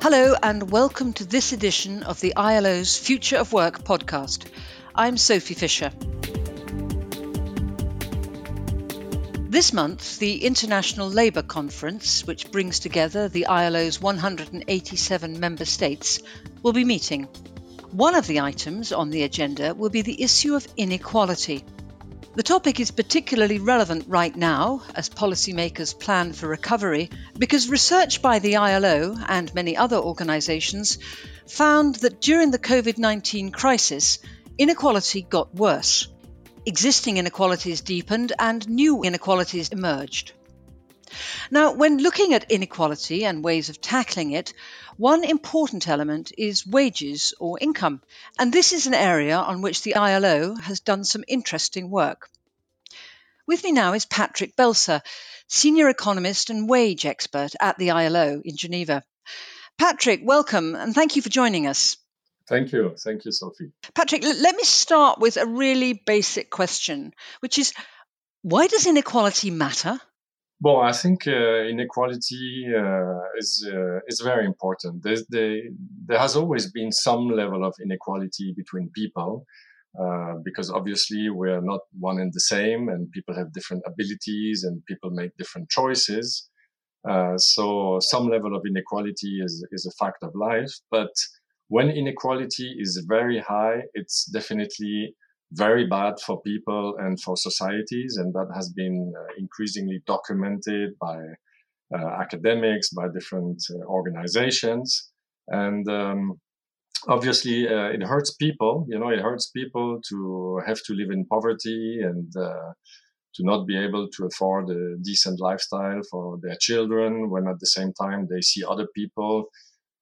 Hello, and welcome to this edition of the ILO's Future of Work podcast. I'm Sophie Fisher. This month, the International Labour Conference, which brings together the ILO's 187 member states, will be meeting. One of the items on the agenda will be the issue of inequality. The topic is particularly relevant right now as policymakers plan for recovery because research by the ILO and many other organisations found that during the COVID 19 crisis, inequality got worse. Existing inequalities deepened and new inequalities emerged. Now, when looking at inequality and ways of tackling it, one important element is wages or income, and this is an area on which the ILO has done some interesting work. With me now is Patrick Belser, senior economist and wage expert at the ILO in Geneva. Patrick, welcome and thank you for joining us. Thank you. Thank you, Sophie. Patrick, let me start with a really basic question, which is why does inequality matter? Well, I think uh, inequality uh, is uh, is very important. There's, there, there has always been some level of inequality between people, uh, because obviously we're not one and the same, and people have different abilities, and people make different choices. Uh, so some level of inequality is is a fact of life. But when inequality is very high, it's definitely very bad for people and for societies. And that has been uh, increasingly documented by uh, academics, by different organizations. And um, obviously, uh, it hurts people. You know, it hurts people to have to live in poverty and uh, to not be able to afford a decent lifestyle for their children when at the same time they see other people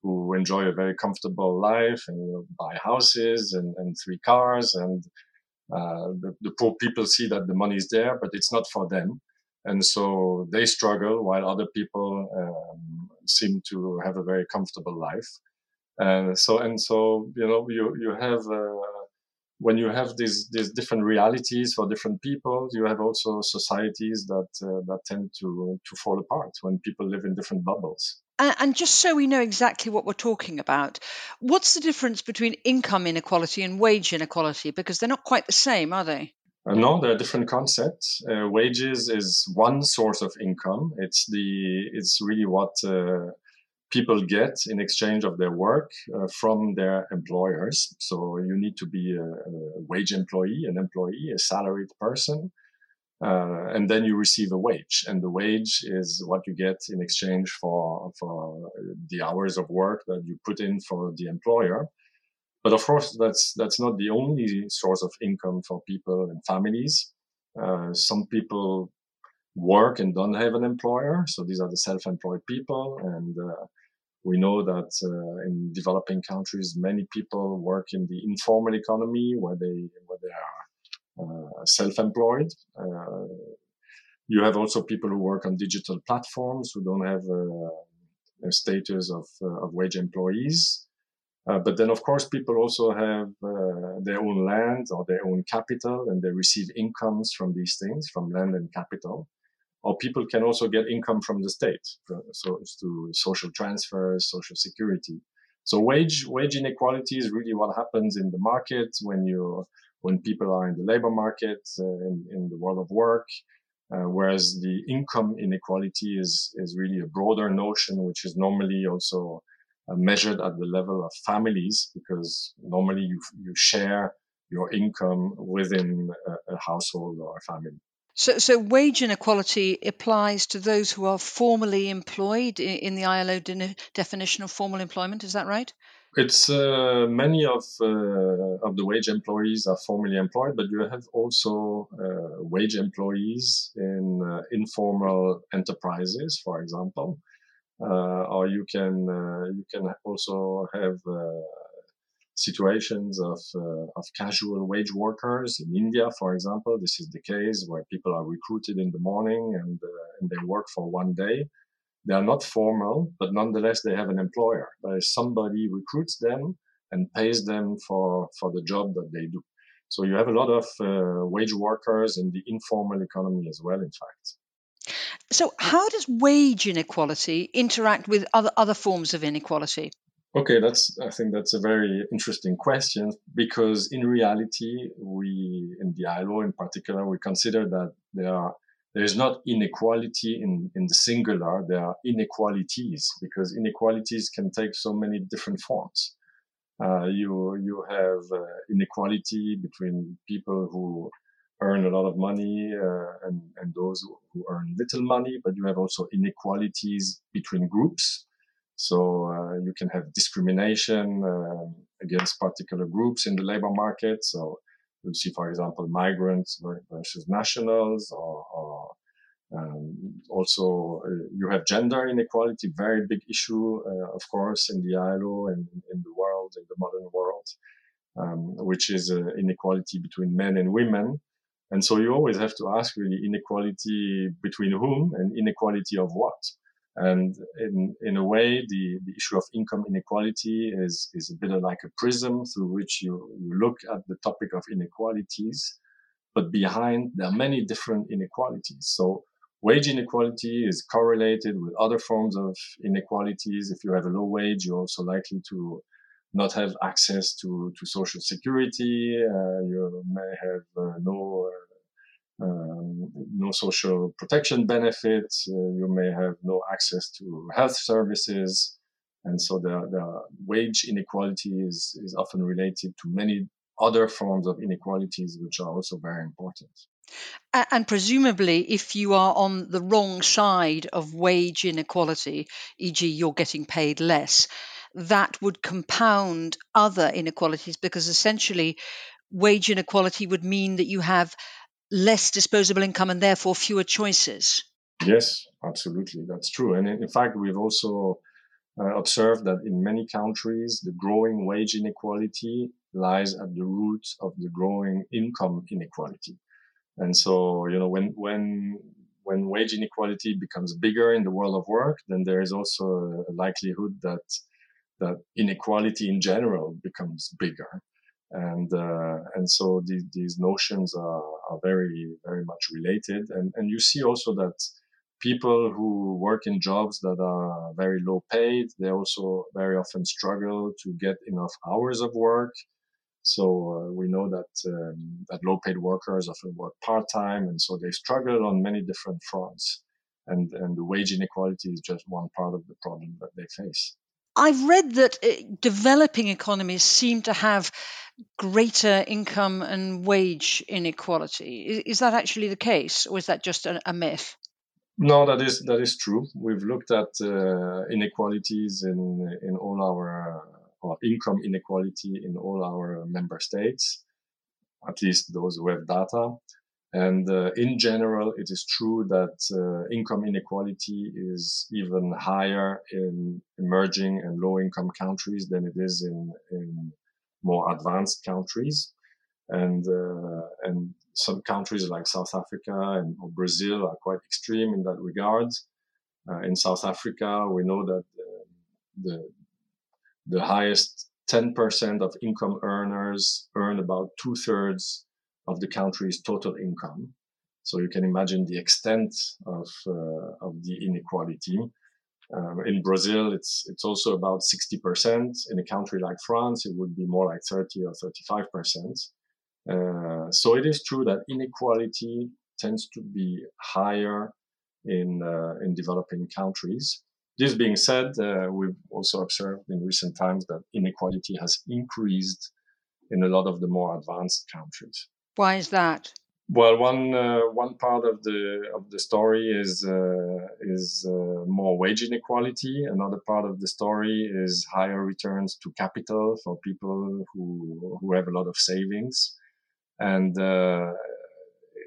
who enjoy a very comfortable life and you know, buy houses and, and three cars and uh, the, the, poor people see that the money is there, but it's not for them. And so they struggle while other people um, seem to have a very comfortable life. And so, and so, you know, you, you have, uh, when you have these, these different realities for different people, you have also societies that, uh, that tend to, to fall apart when people live in different bubbles. And, just so we know exactly what we're talking about, what's the difference between income inequality and wage inequality? Because they're not quite the same, are they? Uh, no, they're different concepts. Uh, wages is one source of income. It's the it's really what uh, people get in exchange of their work uh, from their employers. So you need to be a, a wage employee, an employee, a salaried person uh, and then you receive a wage. And the wage is what you get in exchange for for the hours of work that you put in for the employer. But of course that's that's not the only source of income for people and families. Uh, some people work and don't have an employer so these are the self-employed people and uh, we know that uh, in developing countries many people work in the informal economy where they where they are uh, self-employed. Uh, you have also people who work on digital platforms who don't have a, a status of, uh, of wage employees. Uh, but then, of course, people also have uh, their own land or their own capital, and they receive incomes from these things, from land and capital. Or people can also get income from the state, so to social transfers, social security. So wage wage inequality is really what happens in the market when you when people are in the labor market, uh, in, in, the world of work. Uh, whereas the income inequality is, is really a broader notion, which is normally also uh, measured at the level of families, because normally you, you share your income within a, a household or a family. So, so wage inequality applies to those who are formally employed in the ILO definition of formal employment. Is that right? It's uh, many of uh, of the wage employees are formally employed, but you have also uh, wage employees in uh, informal enterprises, for example, uh, or you can uh, you can also have situations of of casual wage workers in India, for example. This is the case where people are recruited in the morning and and they work for one day they are not formal, but nonetheless they have an employer. There is somebody recruits them and pays them for, for the job that they do. So you have a lot of uh, wage workers in the informal economy as well, in fact. So, how does wage inequality interact with other, other forms of inequality? Okay, that's I think that's a very interesting question because in reality, we in the ILO in particular, we consider that there are there is not inequality in, in the singular, there are inequalities because inequalities can take so many different forms. Uh, you you have uh, inequality between people who earn a lot of money uh, and, and those who earn little money, but you have also inequalities between groups. So uh, you can have discrimination uh, against particular groups in the labor market. So you see, for example, migrants versus nationals, or, or um, also uh, you have gender inequality, very big issue, uh, of course, in the ILO and in the world, in the modern world, um, which is uh, inequality between men and women. And so you always have to ask really inequality between whom and inequality of what. And in, in a way, the, the issue of income inequality is, is a bit like a prism through which you, you look at the topic of inequalities. But behind, there are many different inequalities. So wage inequality is correlated with other forms of inequalities. If you have a low wage, you're also likely to not have access to, to social security. Uh, you may have uh, no uh, um, no social protection benefits. Uh, you may have no access to health services. And so the, the wage inequality is, is often related to many other forms of inequalities, which are also very important. And presumably, if you are on the wrong side of wage inequality, e.g., you're getting paid less, that would compound other inequalities because essentially wage inequality would mean that you have less disposable income and therefore fewer choices. Yes, absolutely. That's true. And in fact, we've also uh, observed that in many countries, the growing wage inequality lies at the root of the growing income inequality. And so, you know, when, when, when wage inequality becomes bigger in the world of work, then there is also a likelihood that, that inequality in general becomes bigger and uh, and so the, these notions are, are very very much related. And and you see also that people who work in jobs that are very low paid they also very often struggle to get enough hours of work. So uh, we know that um, that low paid workers often work part time and so they struggle on many different fronts. And and the wage inequality is just one part of the problem that they face I've read that uh, developing economies seem to have greater income and wage inequality. Is, that actually the case, or is that just a, a, myth? No, that is that is true. We've looked at uh, inequalities in in all our uh, income inequality in all our member states, at least those who have data. And uh, in general, it is true that uh, income inequality is even higher in emerging and low income countries than it is in, in more advanced countries. And, uh, and some countries like South Africa and Brazil are quite extreme in that regard. Uh, in South Africa, we know that the, the highest 10% of income earners earn about two thirds of the country's total income. So you can imagine the extent of, uh, of the inequality. Um, in Brazil, it's, it's also about 60%. In a country like France, it would be more like 30 or 35%. Uh, so it is true that inequality tends to be higher in, uh, in developing countries. This being said, uh, we've also observed in recent times that inequality has increased in a lot of the more advanced countries. Why is that? Well, one uh, one part of the of the story is uh, is uh, more wage inequality. Another part of the story is higher returns to capital for people who who have a lot of savings, and uh,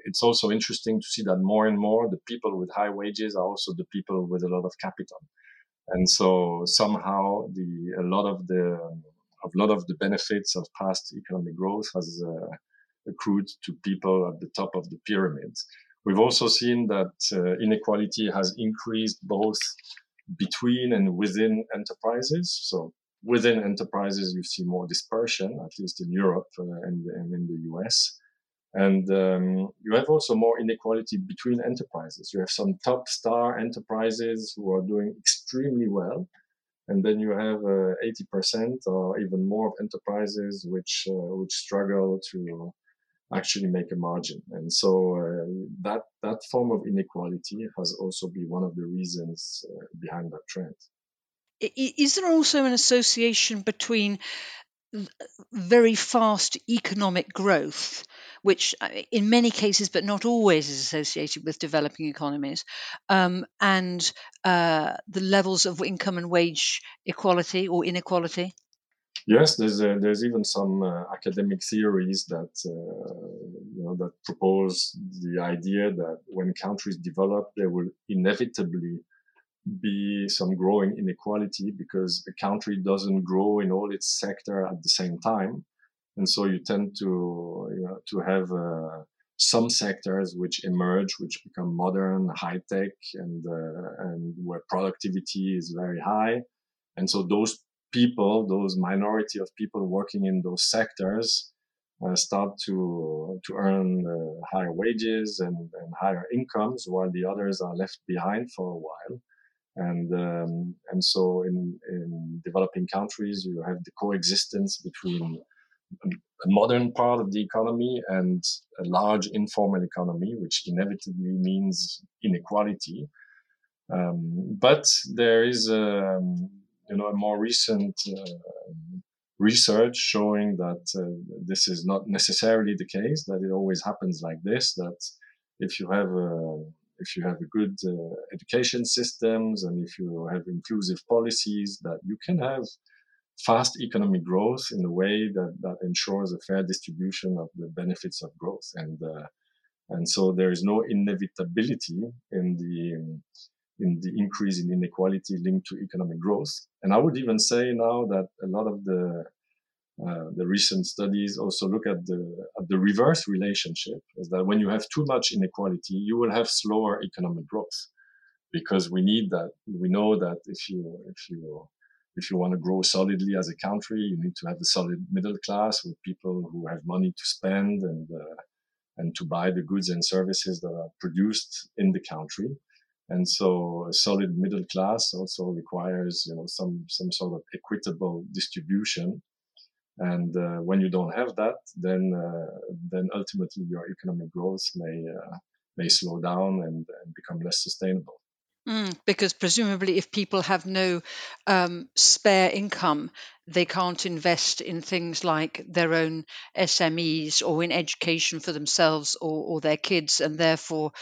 it's also interesting to see that more and more the people with high wages are also the people with a lot of capital, and so somehow the a lot of the a lot of the benefits of past economic growth has uh, accrued to people at the top of the pyramid. We've also seen that uh, inequality has increased both between and within enterprises. So within enterprises, you see more dispersion, at least in Europe uh, and, and, in the US. And um, you have also more inequality between enterprises. You have some top star enterprises who are doing extremely well. And then you have uh, 80% or even more of enterprises which, uh, which struggle to actually make a margin. And so uh, that, that form of inequality has also been one of the reasons uh, behind that trend. Is there also an association between very fast economic growth, which uh, in many cases, but not always, is associated with developing economies, um, and uh, the levels of income and wage equality or inequality? Yes, there's a, there's even some uh, academic theories that uh, you know that propose the idea that when countries develop, there will inevitably be some growing inequality because a country doesn't grow in all its sector at the same time, and so you tend to you know, to have uh, some sectors which emerge, which become modern, high tech, and uh, and where productivity is very high, and so those people, those minority of people working in those sectors, uh, start to to earn uh, higher wages and, and, higher incomes, while the others are left behind for a while. And um, and so in in developing countries, you have the coexistence between a modern part of the economy and a large informal economy, which inevitably means inequality. Um, but there is a, um, you know more recent uh, research showing that uh, this is not necessarily the case. That it always happens like this. That if you have a if you have a good uh, education systems and if you have inclusive policies, that you can have fast economic growth in a way that, that ensures a fair distribution of the benefits of growth. And uh, and so there is no inevitability in the in the increase in inequality linked to economic growth. And I would even say now that a lot of the uh, the recent studies also look at the at the reverse relationship is that when you have too much inequality, you will have slower economic growth because we need that. We know that if you if you if you want to grow solidly as a country, you need to have a solid middle class with people who have money to spend and uh, and to buy the goods and services that are produced in the country. And so a solid middle class also requires, you know, some, some sort of equitable distribution. And uh, when you don't have that, then, uh, then ultimately your economic growth may, uh, may slow down and, and become less sustainable. Mm, because presumably, if people have no um, spare income, they can't invest in things like their own SMEs or in education for themselves or, or their kids, and therefore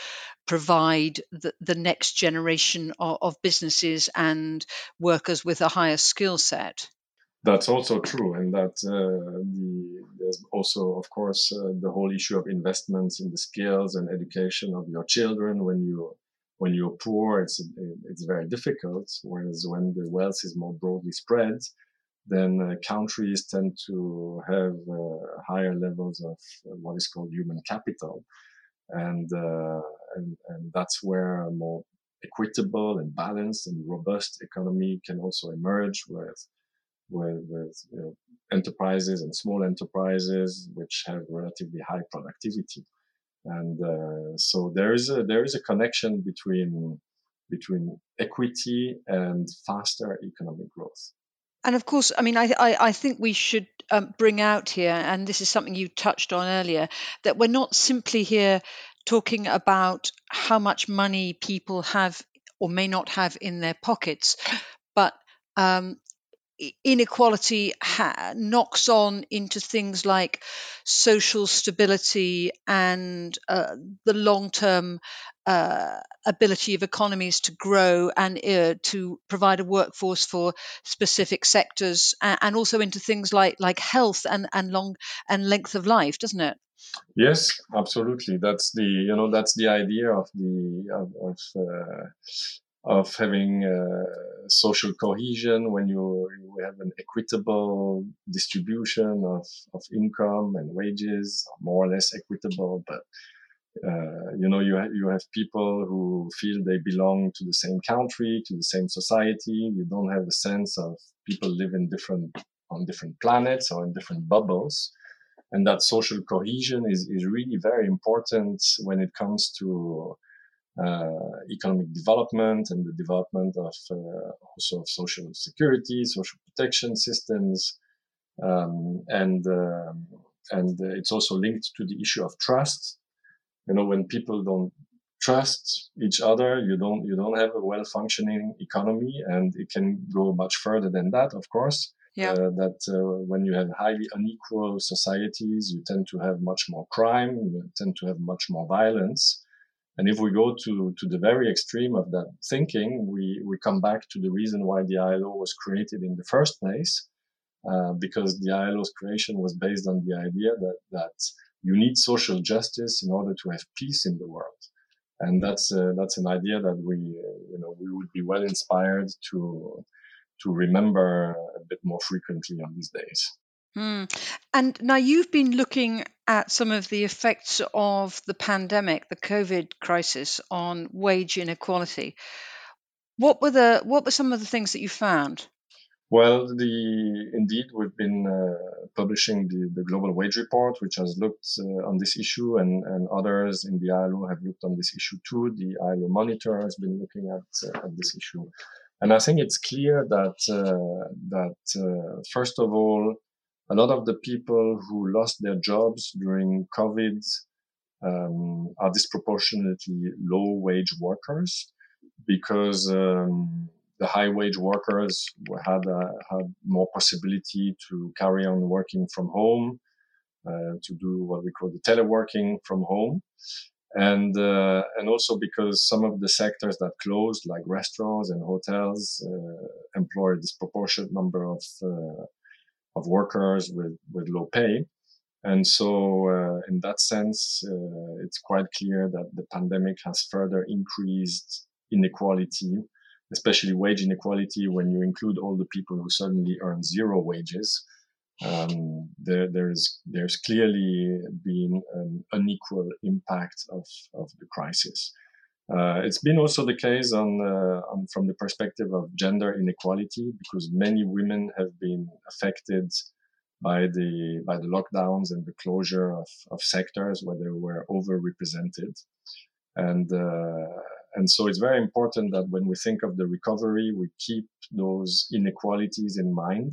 provide the, the next generation of, of businesses and workers with a higher skill set. That's also true, and that uh, the, there's also, of course, uh, the whole issue of investments in the skills and education of your children when you when you're poor, it's it's very difficult. Whereas when the wealth is more broadly spread, then uh, countries tend to have uh, higher levels of uh, what is called human capital, and uh, and and that's where a more equitable and balanced and robust economy can also emerge with with, with you know, enterprises and small enterprises which have relatively high productivity and uh, so there is a there is a connection between between equity and faster economic growth. And of course, I mean, I, I, I think we should um, bring out here, and this is something you touched on earlier, that we're not simply here talking about how much money people have or may not have in their pockets, but um, inequality ha- knocks on into things like social stability and uh, the long term uh, ability of economies to grow and uh, to provide a workforce for specific sectors and, and, also into things like like health and and long and length of life doesn't it yes absolutely that's the you know that's the idea of the of, of uh, of having uh, social cohesion when you, you, have an equitable distribution of, of income and wages, more or less equitable, but uh, you know, you, ha- you have people who feel they belong to the same country, to the same society. You don't have a sense of people live in different, on different planets or in different bubbles. And that social cohesion is, is really very important when it comes to uh, economic development and the development of uh, also of social security, social protection systems, um, and um, and it's also linked to the issue of trust. You know, when people don't trust each other, you don't you don't have a well functioning economy, and it can go much further than that, of course. Yeah. Uh, that uh, when you have highly unequal societies, you tend to have much more crime, you tend to have much more violence. And if we go to, to the very extreme of that thinking, we, we come back to the reason why the ILO was created in the first place, uh, because the ILO's creation was based on the idea that, that you need social justice in order to have peace in the world. And that's, uh, that's an idea that we, uh, you know, we would be well inspired to, to remember a bit more frequently on these days. Mm. And now you've been looking at some of the effects of the pandemic, the COVID crisis, on wage inequality. What were the what were some of the things that you found? Well, the indeed we've been uh, publishing the, the global wage report, which has looked uh, on this issue, and, and others in the ILO have looked on this issue too. The ILO monitor has been looking at, uh, at this issue. And I think it's clear that uh, that uh, first of all, a lot of the people who lost their jobs during COVID um, are disproportionately low wage workers because um, the high wage workers had uh, had more possibility to carry on working from home, uh, to do what we call the teleworking from home and uh, and also because some of the sectors that closed, like restaurants and hotels, uh, employ a disproportionate number of uh, of workers with with low pay, and so uh, in that sense, uh, it's quite clear that the pandemic has further increased inequality, especially wage inequality when you include all the people who suddenly earn zero wages um, there, there's there's clearly been an unequal impact of, of the crisis. Uh, it's been also the case on, uh, on, from the perspective of gender inequality because many women have been affected by the by the lockdowns and the closure of, of sectors where they were overrepresented and uh, and so it's very important that when we think of the recovery we keep those inequalities in mind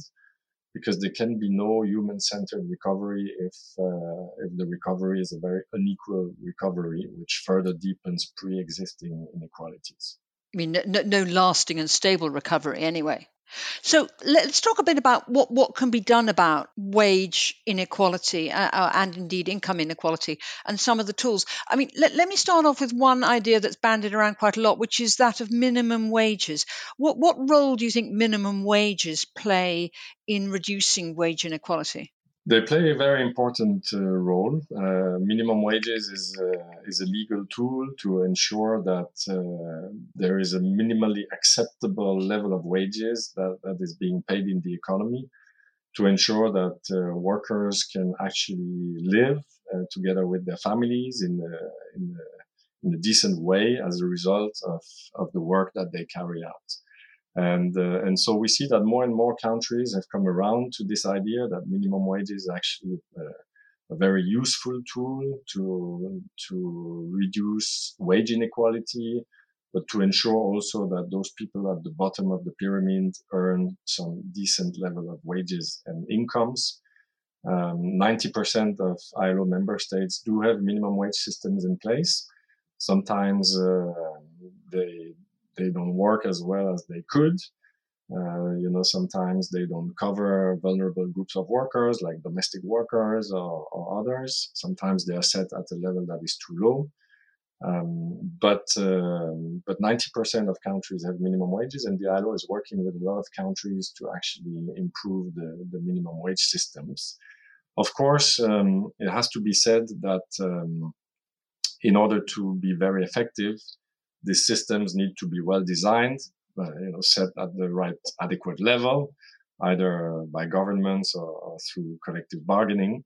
because there can be no human-centered recovery if uh, if the recovery is a very unequal recovery, which further deepens pre-existing inequalities. I mean, no, no lasting and stable recovery, anyway. So let's talk a bit about what, what can be done about wage inequality uh, uh, and indeed income inequality and some of the tools. I mean, let, let me start off with one idea that's bandied around quite a lot, which is that of minimum wages. What, what role do you think minimum wages play in reducing wage inequality? They play a very important uh, role. Uh, minimum wages is uh, is a legal tool to ensure that uh, there is a minimally acceptable level of wages that, that is being paid in the economy, to ensure that uh, workers can actually live uh, together with their families in a, in a, in a decent way as a result of, of the work that they carry out. And, uh, and so we see that more and more countries have come around to this idea that minimum wage is actually uh, a very useful tool to, to reduce wage inequality, but to ensure also that those people at the bottom of the pyramid earn some decent level of wages and incomes. Um, 90% of ILO member states do have minimum wage systems in place. Sometimes uh, they they don't work as well as they could. Uh, you know, sometimes they don't cover vulnerable groups of workers like domestic workers or, or others. Sometimes they are set at a level that is too low. Um, but um, but 90% of countries have minimum wages, and the ILO is working with a lot of countries to actually improve the, the minimum wage systems. Of course, um, it has to be said that um, in order to be very effective, these systems need to be well designed, uh, you know, set at the right adequate level, either by governments or, or through collective bargaining.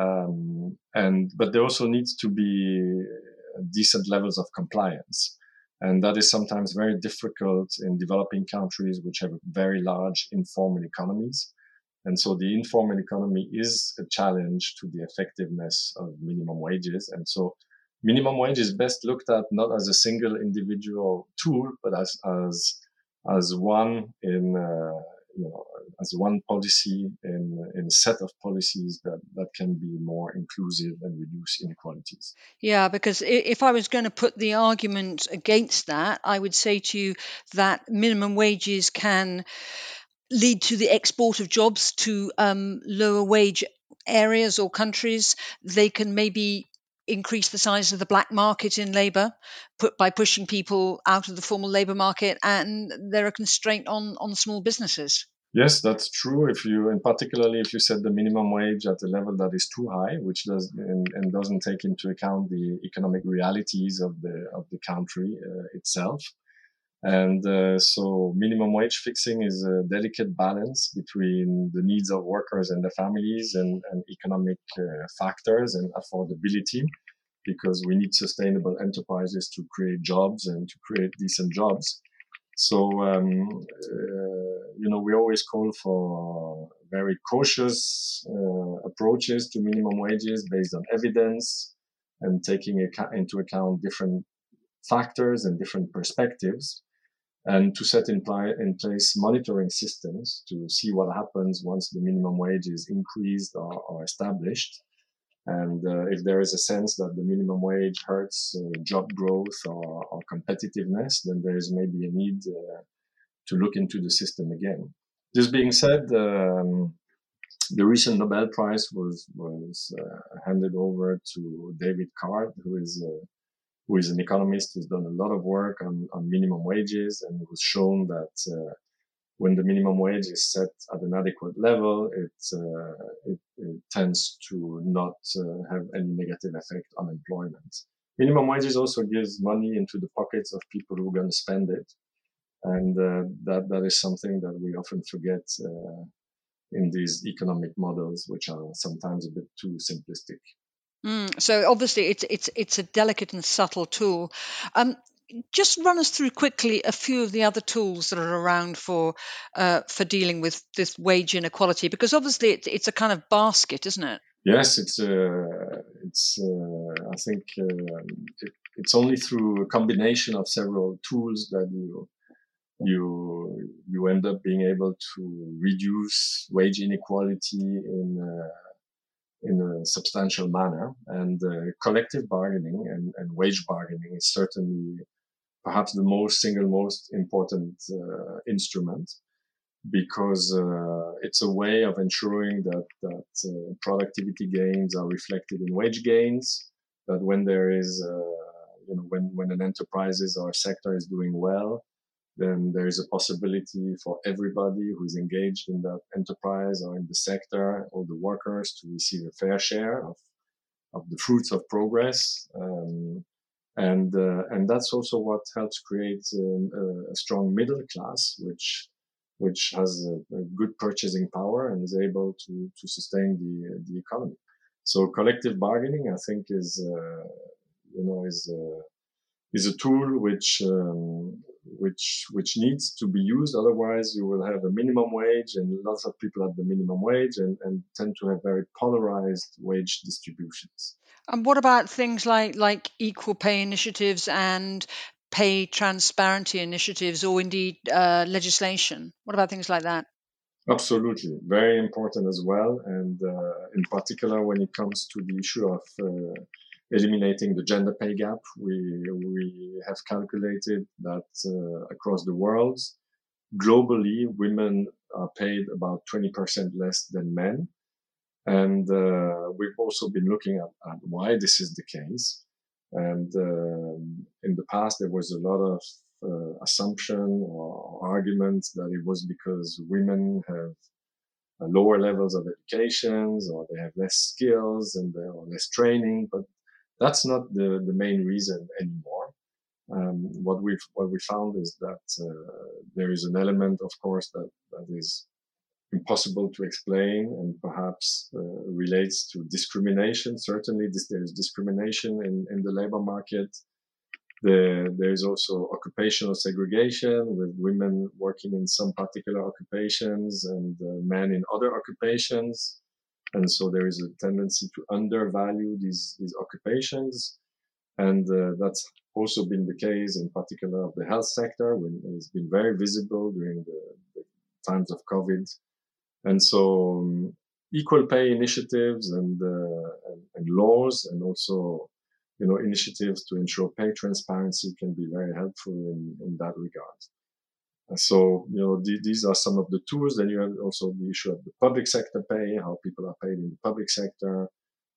Um, and but there also needs to be decent levels of compliance, and that is sometimes very difficult in developing countries which have very large informal economies. And so the informal economy is a challenge to the effectiveness of minimum wages. And so minimum wage is best looked at not as a single individual tool, but as, as, as one in, uh, you know, as one policy in, in a set of policies that, that can be more inclusive and reduce inequalities. Yeah, because if I was going to put the argument against that, I would say to you that minimum wages can lead to the export of jobs to um, lower wage areas or countries. They can maybe increase the size of the black market in labour put by pushing people out of the formal labour market and they're a constraint on on small businesses. Yes that's true. If you and particularly if you set the minimum wage at a level that is too high which does and, and doesn't take into account the economic realities of the of the country uh, itself and uh, so minimum wage fixing is a delicate balance between the needs of workers and their families and, and economic uh, factors and affordability because we need sustainable enterprises to create jobs and to create decent jobs. So, um, uh, you know, we always call for very cautious uh, approaches to minimum wages based on evidence and taking into account different factors and different perspectives and to set in, pl- in, place monitoring systems to see what happens once the minimum wage is increased or, or established. And uh, if there is a sense that the minimum wage hurts uh, job growth or, or, competitiveness, then there is maybe a need uh, to look into the system again. This being said, um, the recent Nobel Prize was was uh, handed over to David Card, who is uh, who is an economist who's done a lot of work on, on minimum wages and who's shown that uh, when the minimum wage is set at an adequate level, it, uh, it, it, tends to not uh, have any negative effect on employment. Minimum wages also gives money into the pockets of people who are going to spend it. And uh, that, that is something that we often forget uh, in these economic models, which are sometimes a bit too simplistic. Mm, so obviously it's it's it's a delicate and subtle tool. Um, just run us through quickly a few of the other tools that are around for uh, for dealing with this wage inequality, because obviously it's it's a kind of basket, isn't it? Yes, it's uh, it's uh, I think uh, it, it's only through a combination of several tools that you you you end up being able to reduce wage inequality in uh, in a substantial manner. And uh, collective bargaining and, and, wage bargaining is certainly perhaps the most single most important uh, instrument because uh, it's a way of ensuring that, that uh, productivity gains are reflected in wage gains, that when there is, uh, you know, when, when an enterprises or sector is doing well, then there is a possibility for everybody who is engaged in that enterprise or in the sector, all the workers, to receive a fair share of, of the fruits of progress. Um, and uh, and that's also what helps create um, a, a, strong middle class, which which has a, a, good purchasing power and is able to to sustain the the economy. So collective bargaining, I think, is uh, you know is uh, is a tool which um, which which needs to be used. Otherwise, you will have a minimum wage and lots of people at the minimum wage, and, and tend to have very polarized wage distributions. And what about things like like equal pay initiatives and pay transparency initiatives, or indeed uh, legislation? What about things like that? Absolutely, very important as well, and uh, in particular when it comes to the issue of uh, eliminating the gender pay gap. We, we have calculated that uh, across the world, globally, women are paid about 20% less than men. And uh, we've also been looking at, at, why this is the case. And um, in the past, there was a lot of uh, assumption or arguments that it was because women have lower levels of educations or they have less skills and they or less training. But that's not the, the main reason anymore. Um, what we've what we found is that uh, there is an element, of course, that, that is impossible to explain and perhaps uh, relates to discrimination. Certainly, this, there is discrimination in, in the labor market. The, there is also occupational segregation with women working in some particular occupations and uh, men in other occupations. And so there is a tendency to undervalue these, these occupations. And uh, that's also been the case in particular of the health sector when it's been very visible during the, the times of COVID. And so um, equal pay initiatives and, uh, and, and laws and also you know, initiatives to ensure pay transparency can be very helpful in, in that regard. So, you know, th- these are some of the tools. Then you have also the issue of the public sector pay, how people are paid in the public sector,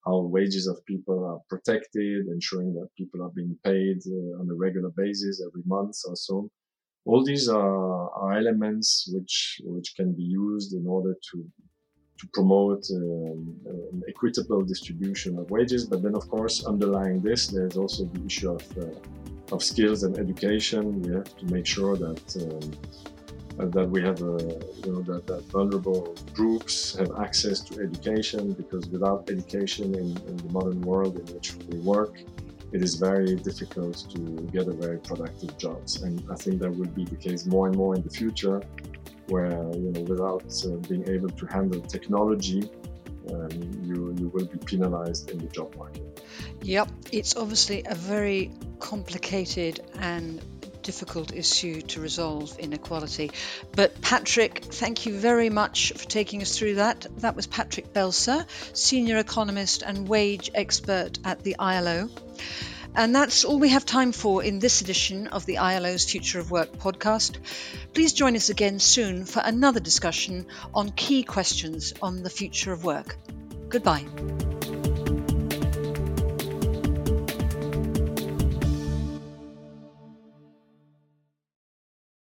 how wages of people are protected, ensuring that people are being paid uh, on a regular basis every month or so. All these are, are elements which which can be used in order to to promote um, an equitable distribution of wages. But then, of course, underlying this, there's also the issue of, uh, of skills and education. We have to make sure that um, uh, that we have a, you know that, that vulnerable groups have access to education because without education in, in the modern world in which we work, it is very difficult to get a very productive jobs. And I think that will be the case more and more in the future where you know without uh, being able to handle technology um, you you will be penalized in the job market yep it's obviously a very complicated and difficult issue to resolve inequality. But Patrick, thank you very much for taking us through that. That was Patrick Belser, senior economist and wage expert at the ILO. And that's all we have time for in this edition of the ILO's Future of Work podcast. Please join us again soon for another discussion on key questions on the future of work. Goodbye.